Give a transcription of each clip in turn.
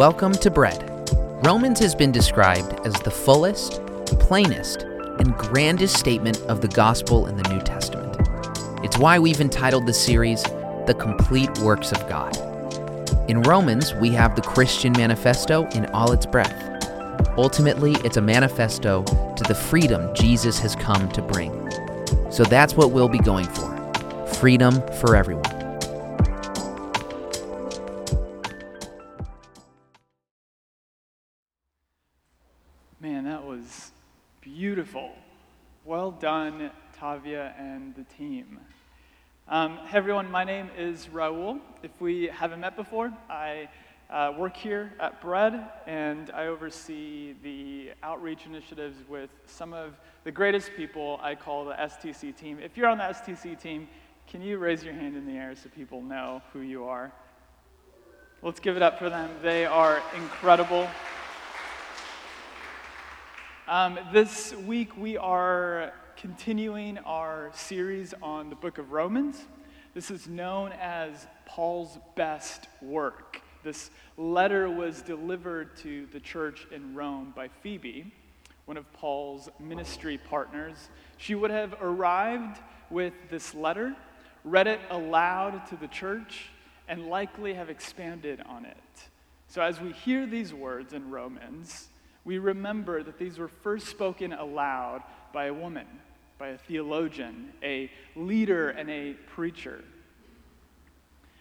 Welcome to Bread. Romans has been described as the fullest, plainest, and grandest statement of the gospel in the New Testament. It's why we've entitled the series The Complete Works of God. In Romans, we have the Christian manifesto in all its breadth. Ultimately, it's a manifesto to the freedom Jesus has come to bring. So that's what we'll be going for freedom for everyone. Tavia and the team. Um, hey everyone, my name is Raul. If we haven't met before, I uh, work here at Bread and I oversee the outreach initiatives with some of the greatest people I call the STC team. If you're on the STC team, can you raise your hand in the air so people know who you are? Let's give it up for them. They are incredible. Um, this week we are continuing our series on the book of Romans. This is known as Paul's best work. This letter was delivered to the church in Rome by Phoebe, one of Paul's ministry partners. She would have arrived with this letter, read it aloud to the church, and likely have expanded on it. So as we hear these words in Romans, we remember that these were first spoken aloud by a woman, by a theologian, a leader, and a preacher.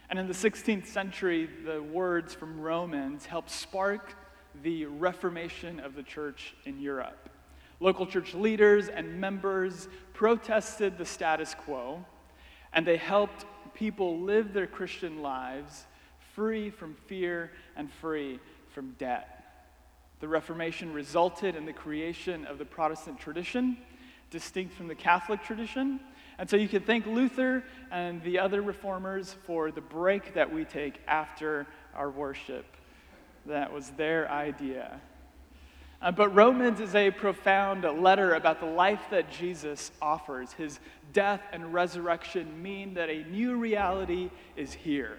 And in the 16th century, the words from Romans helped spark the Reformation of the church in Europe. Local church leaders and members protested the status quo, and they helped people live their Christian lives free from fear and free from debt. The Reformation resulted in the creation of the Protestant tradition, distinct from the Catholic tradition. And so you can thank Luther and the other reformers for the break that we take after our worship. That was their idea. Uh, but Romans is a profound letter about the life that Jesus offers. His death and resurrection mean that a new reality is here.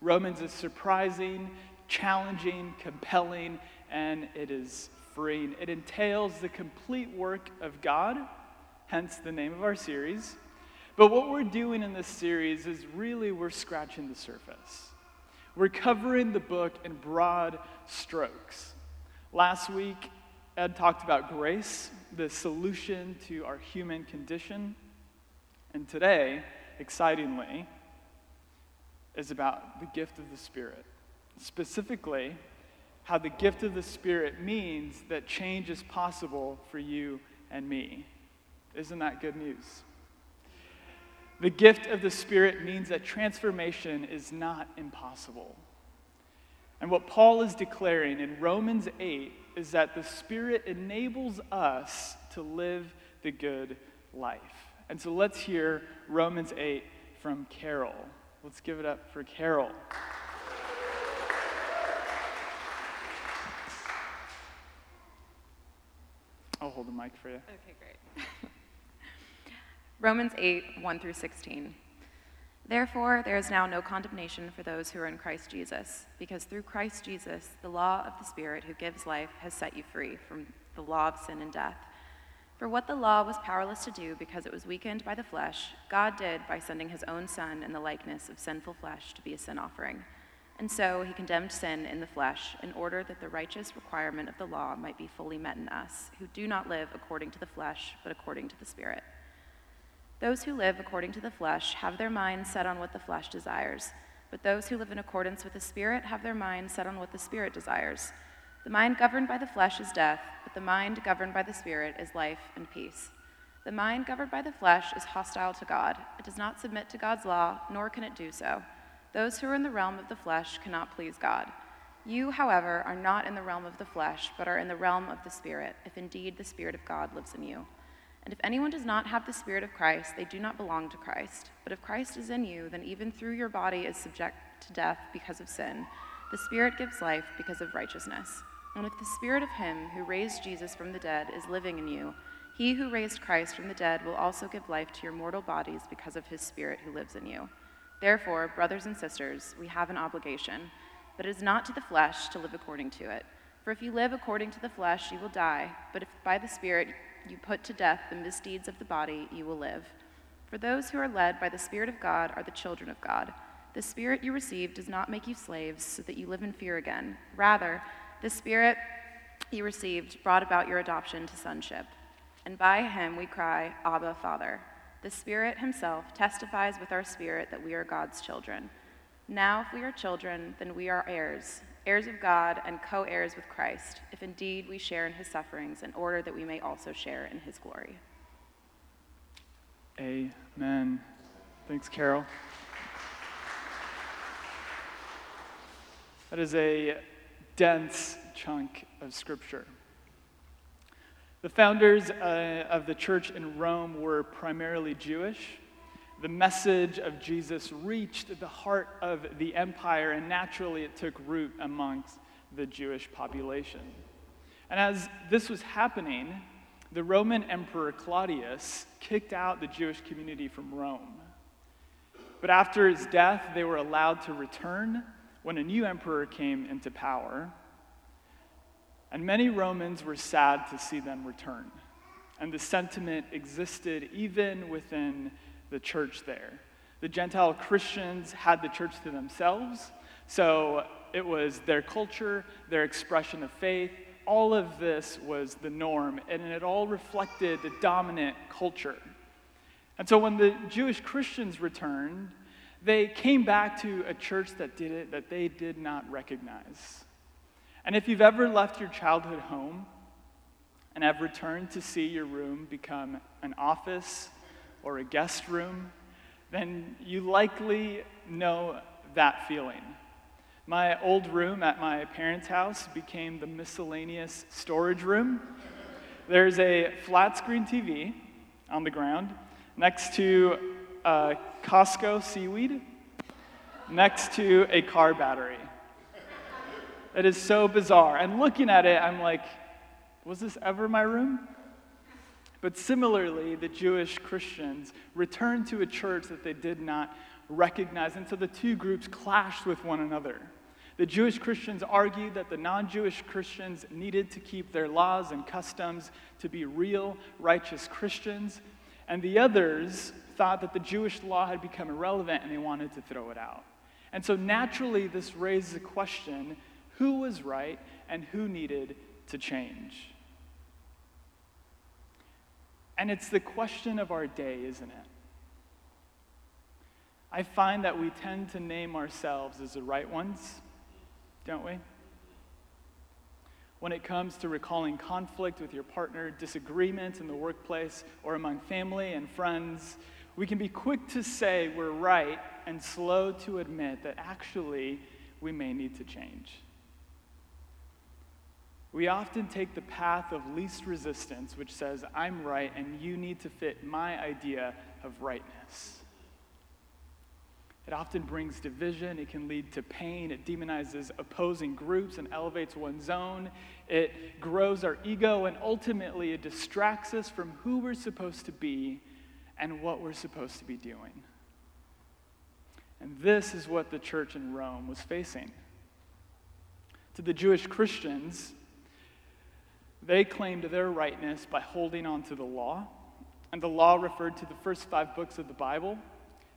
Romans is surprising, challenging, compelling, and it is freeing. It entails the complete work of God, hence the name of our series. But what we're doing in this series is really we're scratching the surface. We're covering the book in broad strokes. Last week, Ed talked about grace, the solution to our human condition. And today, excitingly, is about the gift of the Spirit. Specifically, how the gift of the Spirit means that change is possible for you and me. Isn't that good news? The gift of the Spirit means that transformation is not impossible. And what Paul is declaring in Romans 8 is that the Spirit enables us to live the good life. And so let's hear Romans 8 from Carol. Let's give it up for Carol. I'll hold the mic for you. Okay, great. Romans 8, 1 through 16. Therefore, there is now no condemnation for those who are in Christ Jesus, because through Christ Jesus, the law of the Spirit who gives life has set you free from the law of sin and death. For what the law was powerless to do because it was weakened by the flesh, God did by sending his own Son in the likeness of sinful flesh to be a sin offering. And so he condemned sin in the flesh in order that the righteous requirement of the law might be fully met in us, who do not live according to the flesh, but according to the Spirit. Those who live according to the flesh have their minds set on what the flesh desires, but those who live in accordance with the Spirit have their minds set on what the Spirit desires. The mind governed by the flesh is death, but the mind governed by the Spirit is life and peace. The mind governed by the flesh is hostile to God. It does not submit to God's law, nor can it do so. Those who are in the realm of the flesh cannot please God. You, however, are not in the realm of the flesh, but are in the realm of the Spirit, if indeed the Spirit of God lives in you. And if anyone does not have the Spirit of Christ, they do not belong to Christ. But if Christ is in you, then even through your body is subject to death because of sin, the Spirit gives life because of righteousness. And if the Spirit of Him who raised Jesus from the dead is living in you, he who raised Christ from the dead will also give life to your mortal bodies because of His Spirit who lives in you. Therefore, brothers and sisters, we have an obligation. But it is not to the flesh to live according to it. For if you live according to the flesh, you will die. But if by the Spirit you put to death the misdeeds of the body, you will live. For those who are led by the Spirit of God are the children of God. The Spirit you received does not make you slaves so that you live in fear again. Rather, the Spirit you received brought about your adoption to sonship. And by him we cry, Abba, Father. The Spirit himself testifies with our spirit that we are God's children. Now, if we are children, then we are heirs, heirs of God and co heirs with Christ, if indeed we share in his sufferings, in order that we may also share in his glory. Amen. Thanks, Carol. That is a dense chunk of scripture. The founders uh, of the church in Rome were primarily Jewish. The message of Jesus reached the heart of the empire, and naturally it took root amongst the Jewish population. And as this was happening, the Roman Emperor Claudius kicked out the Jewish community from Rome. But after his death, they were allowed to return when a new emperor came into power. And many Romans were sad to see them return. And the sentiment existed even within the church there. The Gentile Christians had the church to themselves, so it was their culture, their expression of faith. All of this was the norm, and it all reflected the dominant culture. And so when the Jewish Christians returned, they came back to a church that did it that they did not recognize. And if you've ever left your childhood home and have returned to see your room become an office or a guest room, then you likely know that feeling. My old room at my parents' house became the miscellaneous storage room. There's a flat screen TV on the ground next to a Costco seaweed, next to a car battery. It is so bizarre. And looking at it, I'm like, was this ever my room? But similarly, the Jewish Christians returned to a church that they did not recognize. And so the two groups clashed with one another. The Jewish Christians argued that the non Jewish Christians needed to keep their laws and customs to be real, righteous Christians. And the others thought that the Jewish law had become irrelevant and they wanted to throw it out. And so naturally, this raises a question who was right and who needed to change? And it's the question of our day, isn't it? I find that we tend to name ourselves as the right ones, don't we? When it comes to recalling conflict with your partner, disagreement in the workplace, or among family and friends, we can be quick to say we're right and slow to admit that actually we may need to change we often take the path of least resistance, which says, I'm right and you need to fit my idea of rightness. It often brings division. It can lead to pain. It demonizes opposing groups and elevates one's own. It grows our ego, and ultimately, it distracts us from who we're supposed to be and what we're supposed to be doing. And this is what the church in Rome was facing. To the Jewish Christians, they claimed their rightness by holding on to the law. And the law referred to the first five books of the Bible.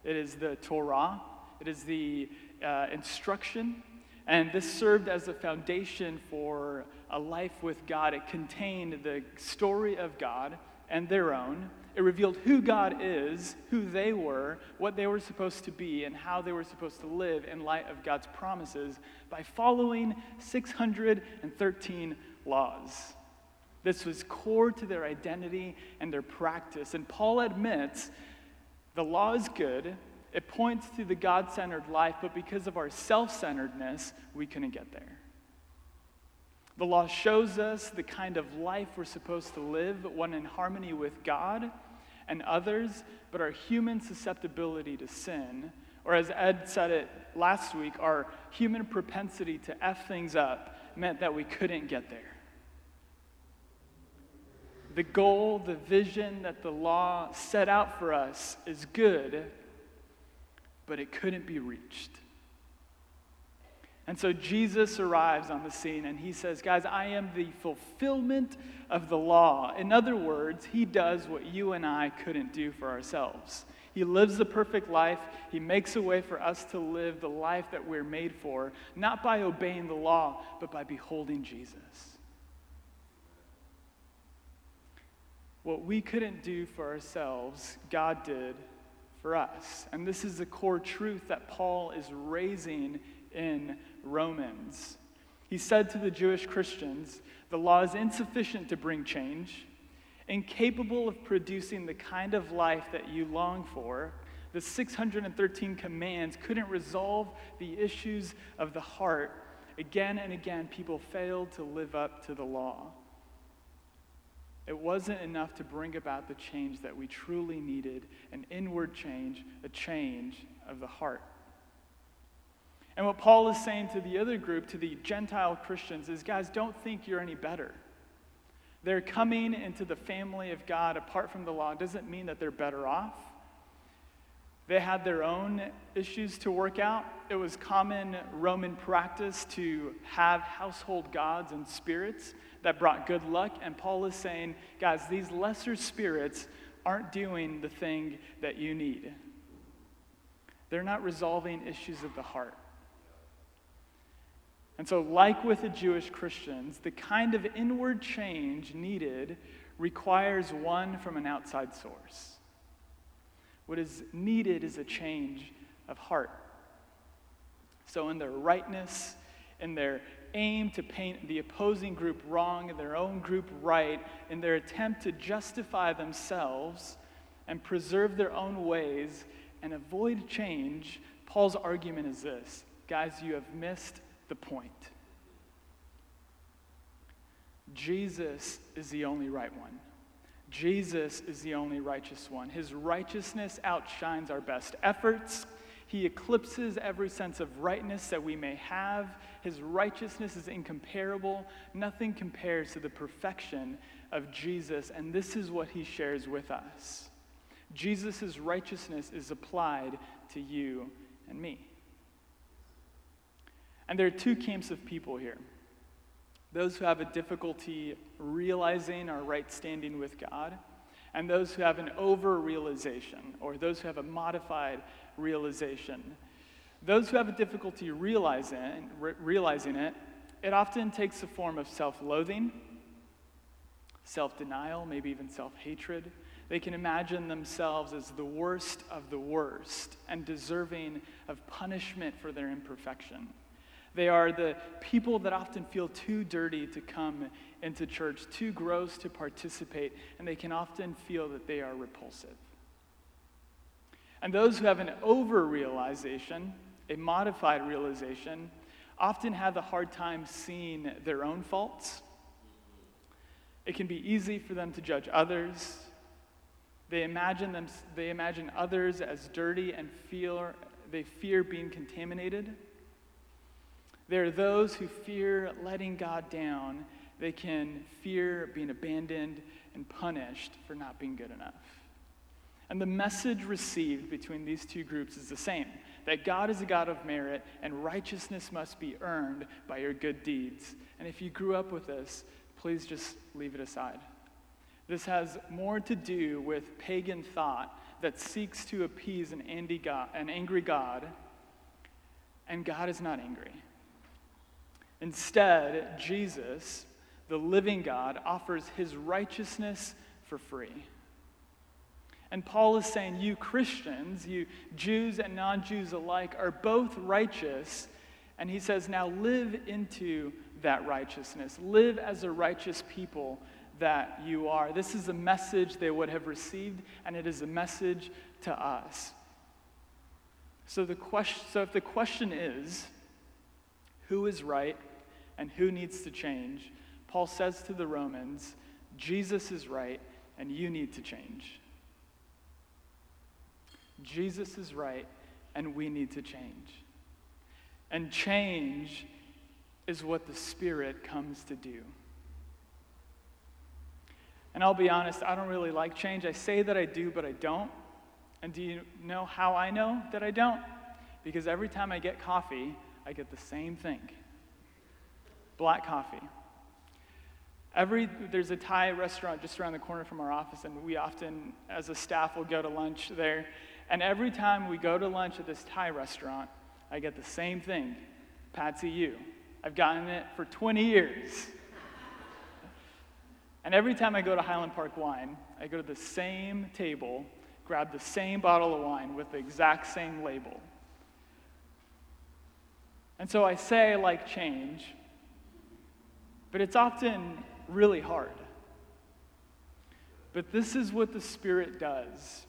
It is the Torah, it is the uh, instruction. And this served as a foundation for a life with God. It contained the story of God and their own. It revealed who God is, who they were, what they were supposed to be, and how they were supposed to live in light of God's promises by following 613 laws. This was core to their identity and their practice. And Paul admits the law is good, it points to the God centered life, but because of our self centeredness, we couldn't get there. The law shows us the kind of life we're supposed to live, one in harmony with God and others, but our human susceptibility to sin, or as Ed said it last week, our human propensity to F things up meant that we couldn't get there the goal, the vision that the law set out for us is good, but it couldn't be reached. And so Jesus arrives on the scene and he says, Guys, I am the fulfillment of the law. In other words, he does what you and I couldn't do for ourselves. He lives the perfect life. He makes a way for us to live the life that we're made for, not by obeying the law, but by beholding Jesus. What we couldn't do for ourselves, God did for us. And this is the core truth that Paul is raising in Romans. He said to the Jewish Christians, the law is insufficient to bring change, incapable of producing the kind of life that you long for. The 613 commands couldn't resolve the issues of the heart. Again and again, people failed to live up to the law. It wasn't enough to bring about the change that we truly needed an inward change, a change of the heart. And what Paul is saying to the other group, to the Gentile Christians, is guys, don't think you're any better. They're coming into the family of God apart from the law doesn't mean that they're better off. They had their own issues to work out. It was common Roman practice to have household gods and spirits that brought good luck. And Paul is saying, guys, these lesser spirits aren't doing the thing that you need. They're not resolving issues of the heart. And so, like with the Jewish Christians, the kind of inward change needed requires one from an outside source. What is needed is a change of heart. So, in their rightness, in their aim to paint the opposing group wrong and their own group right, in their attempt to justify themselves and preserve their own ways and avoid change, Paul's argument is this guys, you have missed the point. Jesus is the only right one. Jesus is the only righteous one. His righteousness outshines our best efforts. He eclipses every sense of rightness that we may have. His righteousness is incomparable. Nothing compares to the perfection of Jesus, and this is what he shares with us. Jesus' righteousness is applied to you and me. And there are two camps of people here those who have a difficulty realizing our right standing with God, and those who have an over realization, or those who have a modified realization. Those who have a difficulty realizing, re- realizing it, it often takes the form of self loathing, self denial, maybe even self hatred. They can imagine themselves as the worst of the worst and deserving of punishment for their imperfection. They are the people that often feel too dirty to come into church, too gross to participate, and they can often feel that they are repulsive. And those who have an over realization, a modified realization, often have a hard time seeing their own faults. It can be easy for them to judge others. They imagine, them, they imagine others as dirty and feel, they fear being contaminated. There are those who fear letting God down. They can fear being abandoned and punished for not being good enough. And the message received between these two groups is the same that God is a God of merit and righteousness must be earned by your good deeds. And if you grew up with this, please just leave it aside. This has more to do with pagan thought that seeks to appease an, angry God, and God is not angry. Instead, Jesus, the living God, offers his righteousness for free. And Paul is saying, you Christians, you Jews and non Jews alike, are both righteous. And he says, now live into that righteousness. Live as a righteous people that you are. This is a message they would have received, and it is a message to us. So, the question, so if the question is, who is right and who needs to change, Paul says to the Romans, Jesus is right and you need to change. Jesus is right and we need to change. And change is what the Spirit comes to do. And I'll be honest, I don't really like change. I say that I do, but I don't. And do you know how I know that I don't? Because every time I get coffee, I get the same thing black coffee. Every, there's a Thai restaurant just around the corner from our office, and we often, as a staff, will go to lunch there. And every time we go to lunch at this Thai restaurant, I get the same thing pad see ew. I've gotten it for 20 years. and every time I go to Highland Park Wine, I go to the same table, grab the same bottle of wine with the exact same label. And so I say, I like change, but it's often really hard. But this is what the Spirit does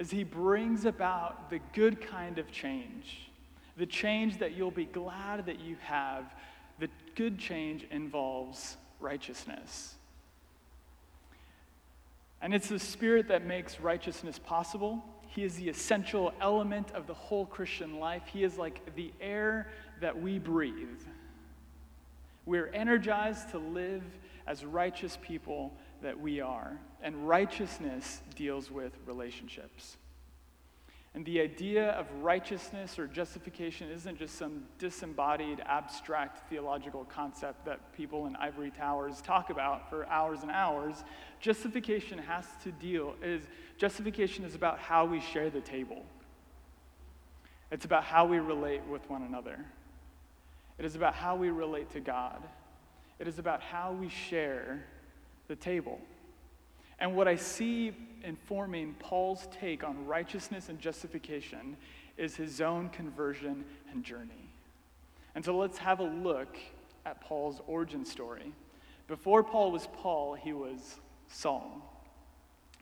is he brings about the good kind of change. The change that you'll be glad that you have. The good change involves righteousness. And it's the Spirit that makes righteousness possible. He is the essential element of the whole Christian life. He is like the air that we breathe. We're energized to live as righteous people that we are. And righteousness deals with relationships. And the idea of righteousness or justification isn't just some disembodied, abstract theological concept that people in ivory towers talk about for hours and hours. Justification has to deal is justification is about how we share the table. It's about how we relate with one another. It is about how we relate to God. It is about how we share the table. And what I see informing Paul's take on righteousness and justification is his own conversion and journey. And so let's have a look at Paul's origin story. Before Paul was Paul, he was Saul.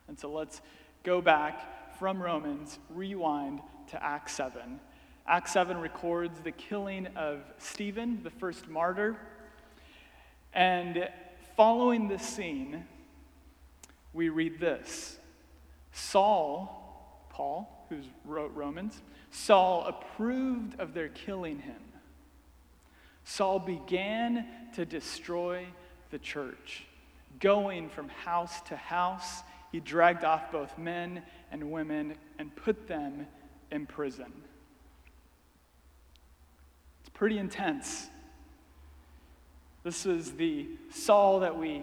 And so let's go back from Romans, rewind to Acts 7, Acts 7 records the killing of Stephen, the first martyr. And following this scene, we read this Saul, Paul, who wrote Romans, Saul approved of their killing him. Saul began to destroy the church. Going from house to house, he dragged off both men and women and put them in prison It's pretty intense. This is the Saul that we,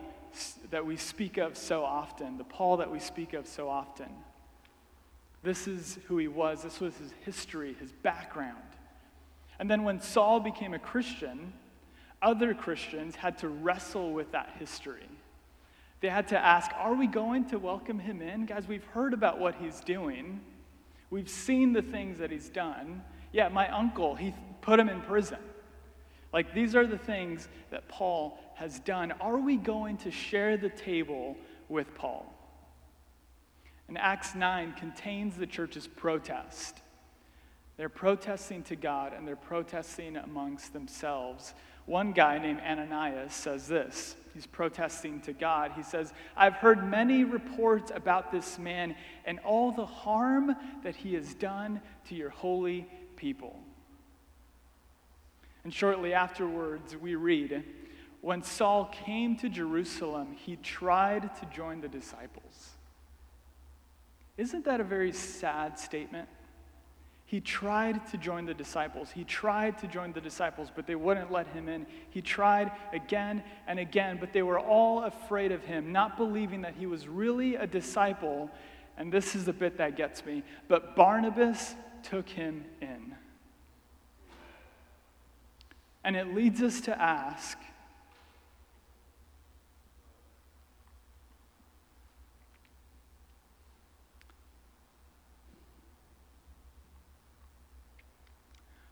that we speak of so often, the Paul that we speak of so often. This is who he was, this was his history, his background. And then when Saul became a Christian, other Christians had to wrestle with that history. They had to ask, Are we going to welcome him in? Guys, we've heard about what he's doing, we've seen the things that he's done. Yeah, my uncle, he put him in prison. Like, these are the things that Paul has done. Are we going to share the table with Paul? And Acts 9 contains the church's protest. They're protesting to God and they're protesting amongst themselves. One guy named Ananias says this. He's protesting to God. He says, I've heard many reports about this man and all the harm that he has done to your holy people. And shortly afterwards, we read when Saul came to Jerusalem, he tried to join the disciples. Isn't that a very sad statement? He tried to join the disciples. He tried to join the disciples, but they wouldn't let him in. He tried again and again, but they were all afraid of him, not believing that he was really a disciple. And this is the bit that gets me. But Barnabas took him in. And it leads us to ask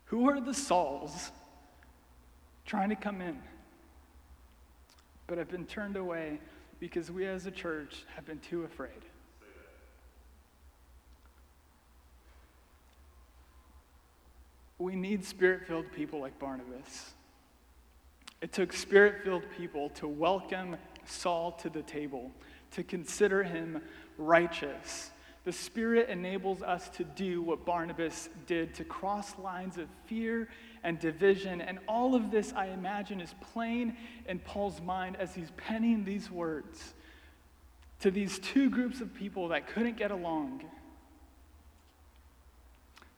Who are the Sauls trying to come in, but have been turned away because we as a church have been too afraid? We need spirit filled people like Barnabas. It took spirit filled people to welcome Saul to the table, to consider him righteous. The Spirit enables us to do what Barnabas did, to cross lines of fear and division. And all of this, I imagine, is plain in Paul's mind as he's penning these words to these two groups of people that couldn't get along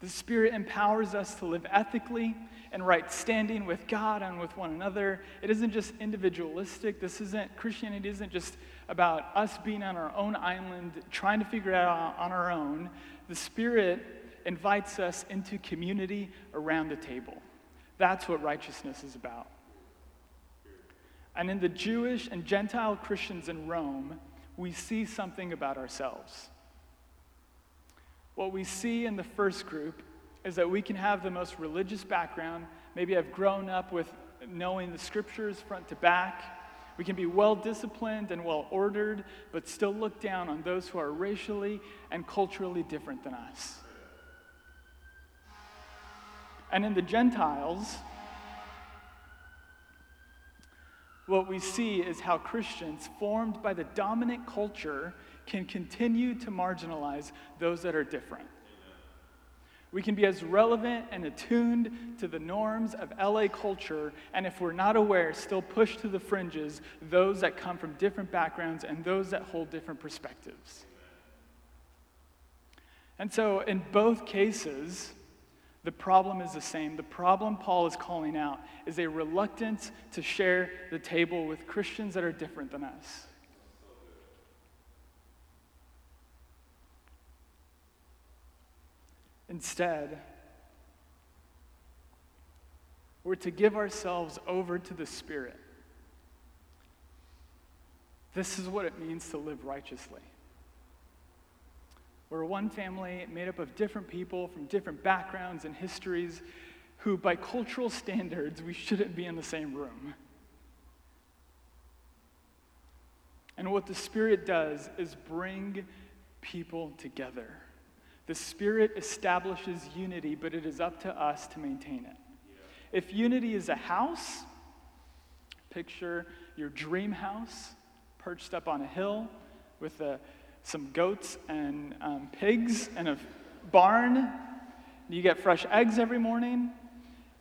The Spirit empowers us to live ethically and right standing with God and with one another. It isn't just individualistic. This isn't, Christianity isn't just about us being on our own island, trying to figure it out on our own. The Spirit invites us into community around the table. That's what righteousness is about. And in the Jewish and Gentile Christians in Rome, we see something about ourselves. What we see in the first group is that we can have the most religious background, maybe I've grown up with knowing the scriptures front to back. We can be well disciplined and well ordered, but still look down on those who are racially and culturally different than us. And in the Gentiles, what we see is how Christians, formed by the dominant culture, can continue to marginalize those that are different. We can be as relevant and attuned to the norms of LA culture, and if we're not aware, still push to the fringes those that come from different backgrounds and those that hold different perspectives. And so, in both cases, the problem is the same. The problem Paul is calling out is a reluctance to share the table with Christians that are different than us. Instead, we're to give ourselves over to the Spirit. This is what it means to live righteously. We're one family made up of different people from different backgrounds and histories who, by cultural standards, we shouldn't be in the same room. And what the Spirit does is bring people together. The Spirit establishes unity, but it is up to us to maintain it. If unity is a house, picture your dream house perched up on a hill with a, some goats and um, pigs and a barn. You get fresh eggs every morning.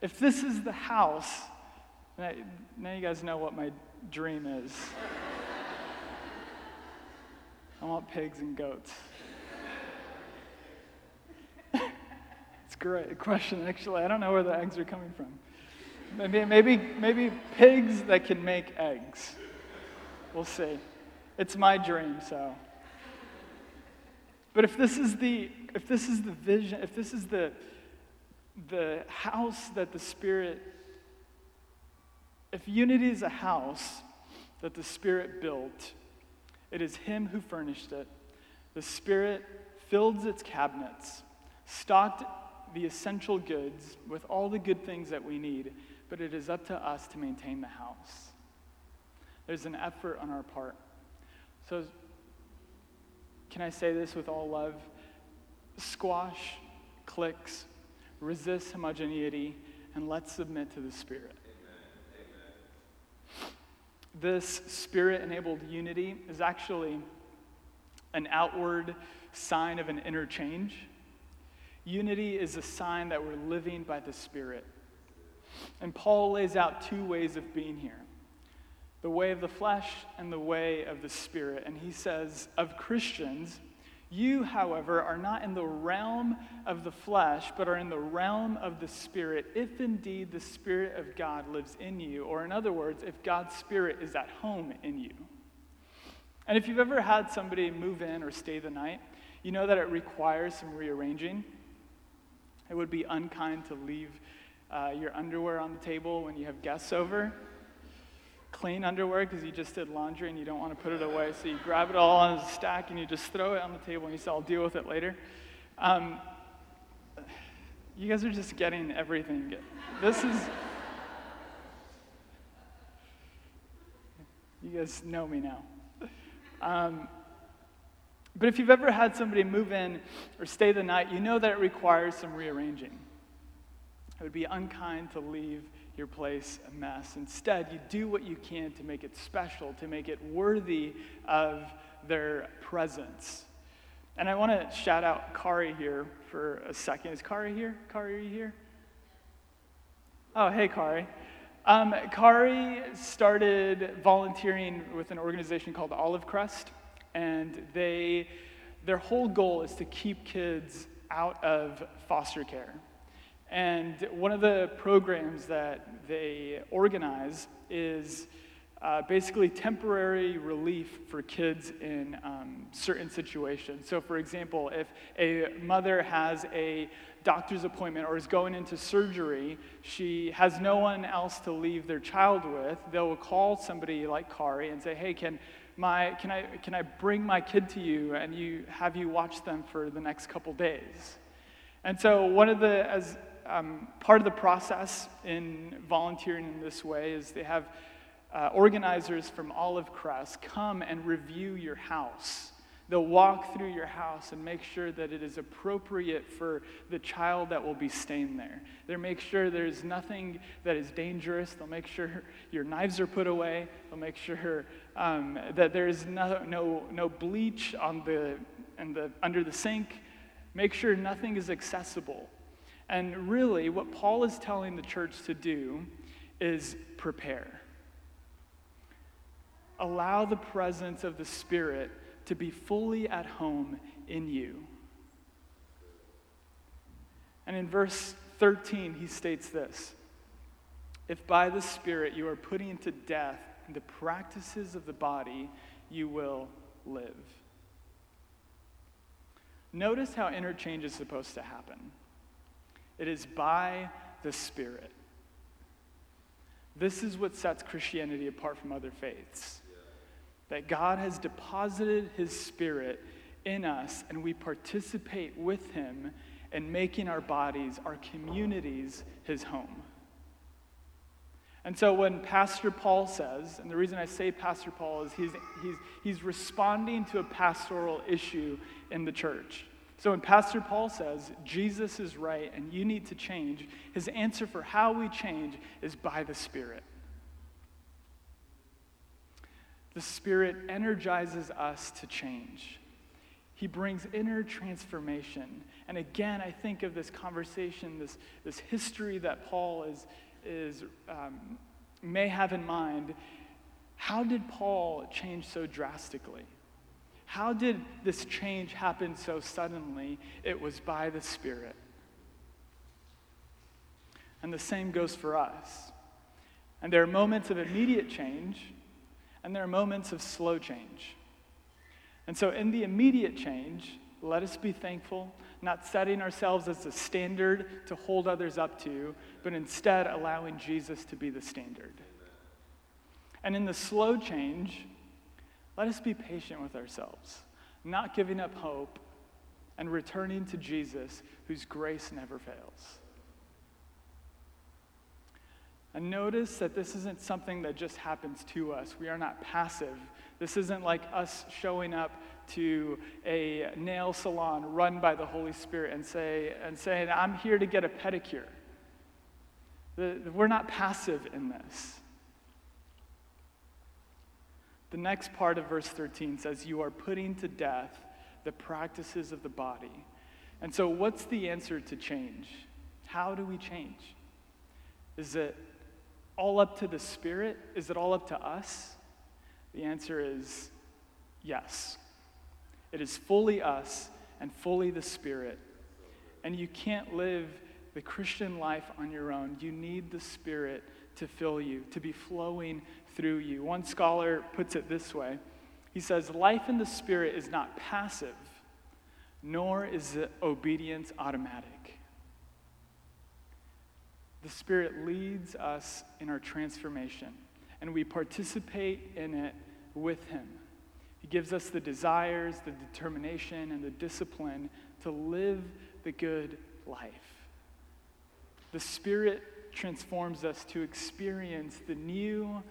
If this is the house, now you guys know what my dream is. I want pigs and goats. It's a great question, actually. I don't know where the eggs are coming from. Maybe, maybe, maybe pigs that can make eggs. We'll see. It's my dream, so. But if this is the if this is the vision, if this is the the house that the Spirit, if unity is a house that the Spirit built, it is Him who furnished it. The Spirit filled its cabinets, stocked the essential goods with all the good things that we need, but it is up to us to maintain the house. There's an effort on our part. So, can I say this with all love? Squash cliques, resist homogeneity, and let's submit to the Spirit. This spirit enabled unity is actually an outward sign of an inner change. Unity is a sign that we're living by the Spirit. And Paul lays out two ways of being here the way of the flesh and the way of the Spirit. And he says, of Christians, you, however, are not in the realm of the flesh, but are in the realm of the Spirit, if indeed the Spirit of God lives in you. Or, in other words, if God's Spirit is at home in you. And if you've ever had somebody move in or stay the night, you know that it requires some rearranging. It would be unkind to leave uh, your underwear on the table when you have guests over. Clean underwear because you just did laundry and you don't want to put it away. So you grab it all on a stack and you just throw it on the table and you say, I'll deal with it later. Um, you guys are just getting everything. This is. You guys know me now. Um, but if you've ever had somebody move in or stay the night, you know that it requires some rearranging. It would be unkind to leave your place a mess. Instead, you do what you can to make it special, to make it worthy of their presence. And I want to shout out Kari here for a second. Is Kari here? Kari, are you here? Oh, hey, Kari. Um, Kari started volunteering with an organization called Olive Crest and they, their whole goal is to keep kids out of foster care. And one of the programs that they organize is uh, basically temporary relief for kids in um, certain situations. So, for example, if a mother has a doctor's appointment or is going into surgery, she has no one else to leave their child with, they'll call somebody like Kari and say, hey, can, my, can, I, can I bring my kid to you and you have you watch them for the next couple days? And so one of the, as um, part of the process in volunteering in this way is they have uh, organizers from Olive Crest come and review your house. They'll walk through your house and make sure that it is appropriate for the child that will be staying there. They'll make sure there's nothing that is dangerous. They'll make sure your knives are put away. They'll make sure um, that there's no, no, no bleach on the, and the, under the sink. Make sure nothing is accessible. And really, what Paul is telling the church to do is prepare allow the presence of the Spirit to be fully at home in you. And in verse 13, he states this If by the Spirit you are putting to death the practices of the body, you will live. Notice how interchange is supposed to happen it is by the Spirit. This is what sets Christianity apart from other faiths that God has deposited His Spirit in us, and we participate with Him in making our bodies, our communities, His home. And so when Pastor Paul says, and the reason I say Pastor Paul is he's, he's, he's responding to a pastoral issue in the church. So when Pastor Paul says, Jesus is right and you need to change, his answer for how we change is by the Spirit. The Spirit energizes us to change. He brings inner transformation. And again, I think of this conversation, this, this history that Paul is, is, um, may have in mind. How did Paul change so drastically? How did this change happen so suddenly? It was by the Spirit. And the same goes for us. And there are moments of immediate change, and there are moments of slow change. And so, in the immediate change, let us be thankful, not setting ourselves as a standard to hold others up to, but instead allowing Jesus to be the standard. And in the slow change, let us be patient with ourselves, not giving up hope, and returning to Jesus, whose grace never fails. And notice that this isn't something that just happens to us. We are not passive. This isn't like us showing up to a nail salon run by the Holy Spirit and, say, and saying, I'm here to get a pedicure. The, we're not passive in this. The next part of verse 13 says, You are putting to death the practices of the body. And so, what's the answer to change? How do we change? Is it all up to the Spirit? Is it all up to us? The answer is yes. It is fully us and fully the Spirit. And you can't live the Christian life on your own. You need the Spirit to fill you, to be flowing through you. One scholar puts it this way He says, Life in the Spirit is not passive, nor is obedience automatic. The Spirit leads us in our transformation, and we participate in it with Him. He gives us the desires, the determination, and the discipline to live the good life. The Spirit transforms us to experience the new,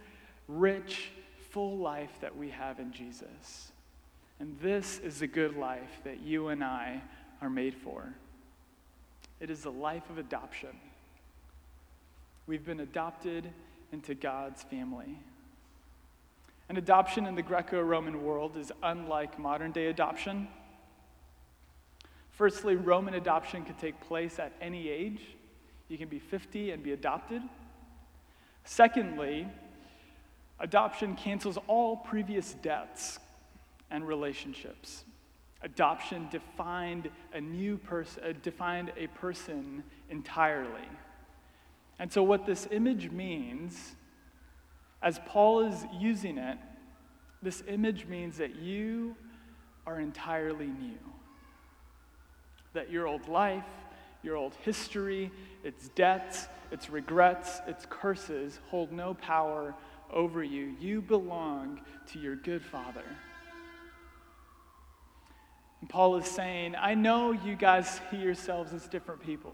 rich, full life that we have in Jesus. And this is the good life that you and I are made for. It is the life of adoption. We've been adopted into God's family. And adoption in the Greco Roman world is unlike modern day adoption. Firstly, Roman adoption could take place at any age. You can be 50 and be adopted. Secondly, adoption cancels all previous debts and relationships. Adoption defined a new person, uh, defined a person entirely. And so, what this image means, as Paul is using it, this image means that you are entirely new. That your old life, your old history, its debts, its regrets, its curses hold no power over you. You belong to your good Father. And Paul is saying, I know you guys see yourselves as different people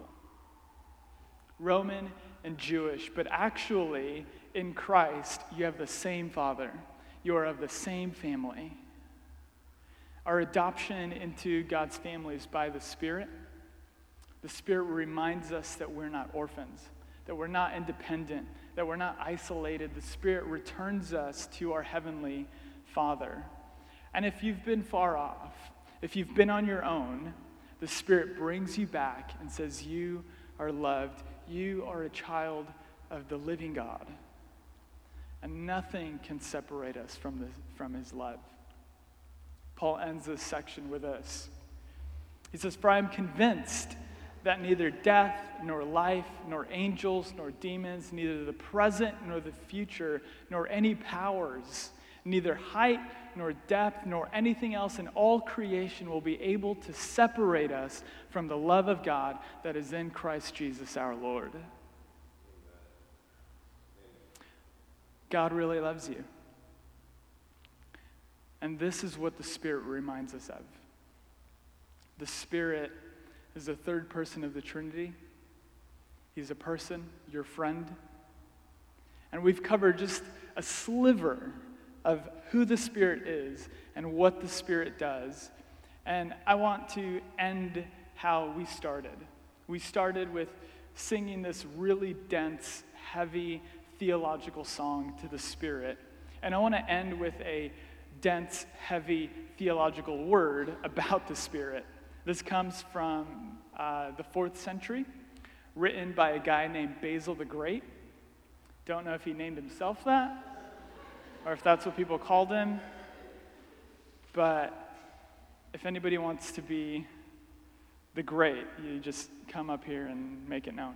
Roman and Jewish, but actually, in Christ, you have the same Father. You are of the same family. Our adoption into God's family is by the Spirit. The Spirit reminds us that we're not orphans, that we're not independent, that we're not isolated. The Spirit returns us to our Heavenly Father. And if you've been far off, if you've been on your own, the Spirit brings you back and says, You are loved. You are a child of the living God. And nothing can separate us from, the, from His love. Paul ends this section with this. He says, For I am convinced that neither death, nor life, nor angels, nor demons, neither the present nor the future, nor any powers, neither height nor depth, nor anything else in all creation will be able to separate us from the love of God that is in Christ Jesus our Lord. God really loves you. And this is what the Spirit reminds us of. The Spirit is the third person of the Trinity. He's a person, your friend. And we've covered just a sliver of who the Spirit is and what the Spirit does. And I want to end how we started. We started with singing this really dense, heavy theological song to the Spirit. And I want to end with a dense, heavy theological word about the Spirit. This comes from uh, the fourth century, written by a guy named Basil the Great. Don't know if he named himself that or if that's what people called him, but if anybody wants to be the great, you just come up here and make it known.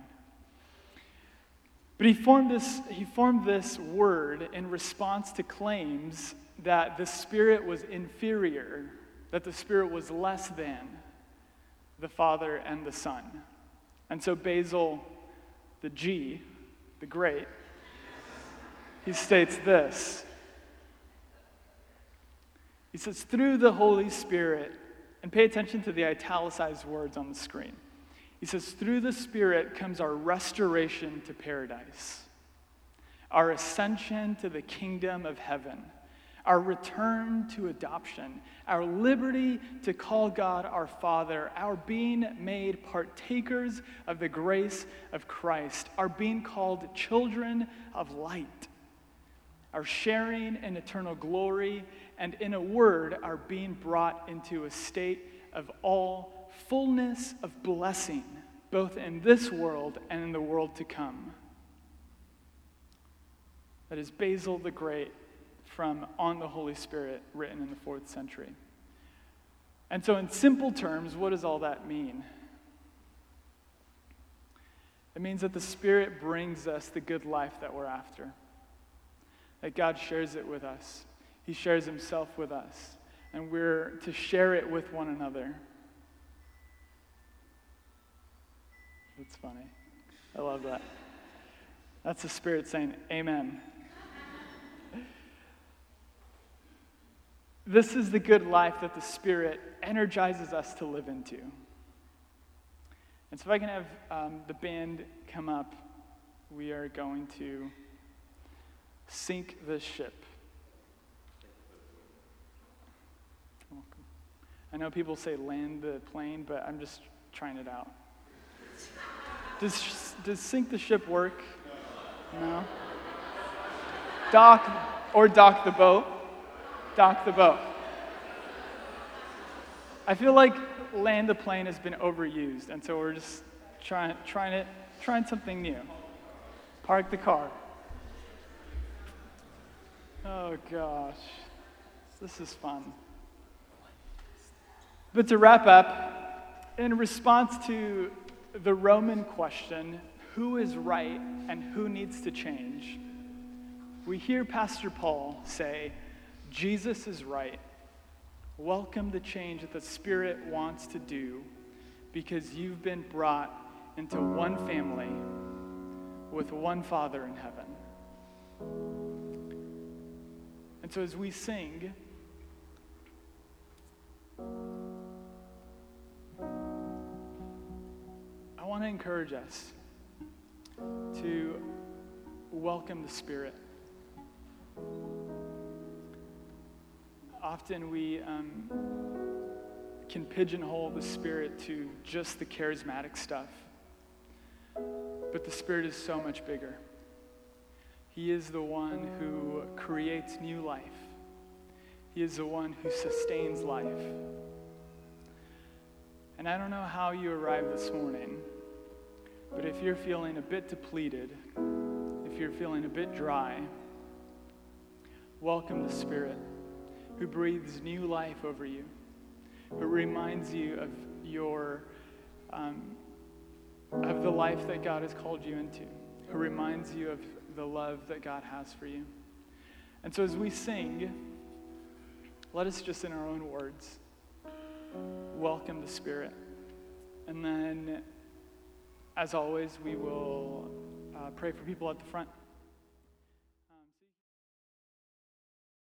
But he formed this, he formed this word in response to claims that the Spirit was inferior, that the Spirit was less than the Father and the Son. And so Basil, the G, the great, he states this. He says, through the Holy Spirit, and pay attention to the italicized words on the screen. He says, through the Spirit comes our restoration to paradise, our ascension to the kingdom of heaven our return to adoption, our liberty to call God our Father, our being made partakers of the grace of Christ, our being called children of light, our sharing in eternal glory, and in a word, are being brought into a state of all fullness of blessing, both in this world and in the world to come. That is Basil the Great from On the Holy Spirit, written in the fourth century. And so, in simple terms, what does all that mean? It means that the Spirit brings us the good life that we're after, that God shares it with us. He shares Himself with us, and we're to share it with one another. That's funny. I love that. That's the Spirit saying, Amen. This is the good life that the Spirit energizes us to live into. And so, if I can have um, the band come up, we are going to sink the ship. I know people say land the plane, but I'm just trying it out. Does, does sink the ship work? No? Dock or dock the boat? dock the boat. I feel like land the plane has been overused, and so we're just trying, trying, it, trying something new. Park the car. Oh gosh, this is fun. But to wrap up, in response to the Roman question, who is right and who needs to change, we hear Pastor Paul say, Jesus is right. Welcome the change that the Spirit wants to do because you've been brought into one family with one Father in heaven. And so as we sing, I want to encourage us to welcome the Spirit. Often we um, can pigeonhole the Spirit to just the charismatic stuff, but the Spirit is so much bigger. He is the one who creates new life. He is the one who sustains life. And I don't know how you arrived this morning, but if you're feeling a bit depleted, if you're feeling a bit dry, welcome the Spirit who breathes new life over you, who reminds you of your um, of the life that God has called you into, who reminds you of the love that God has for you. And so as we sing, let us just in our own words welcome the Spirit. And then, as always, we will uh, pray for people at the front.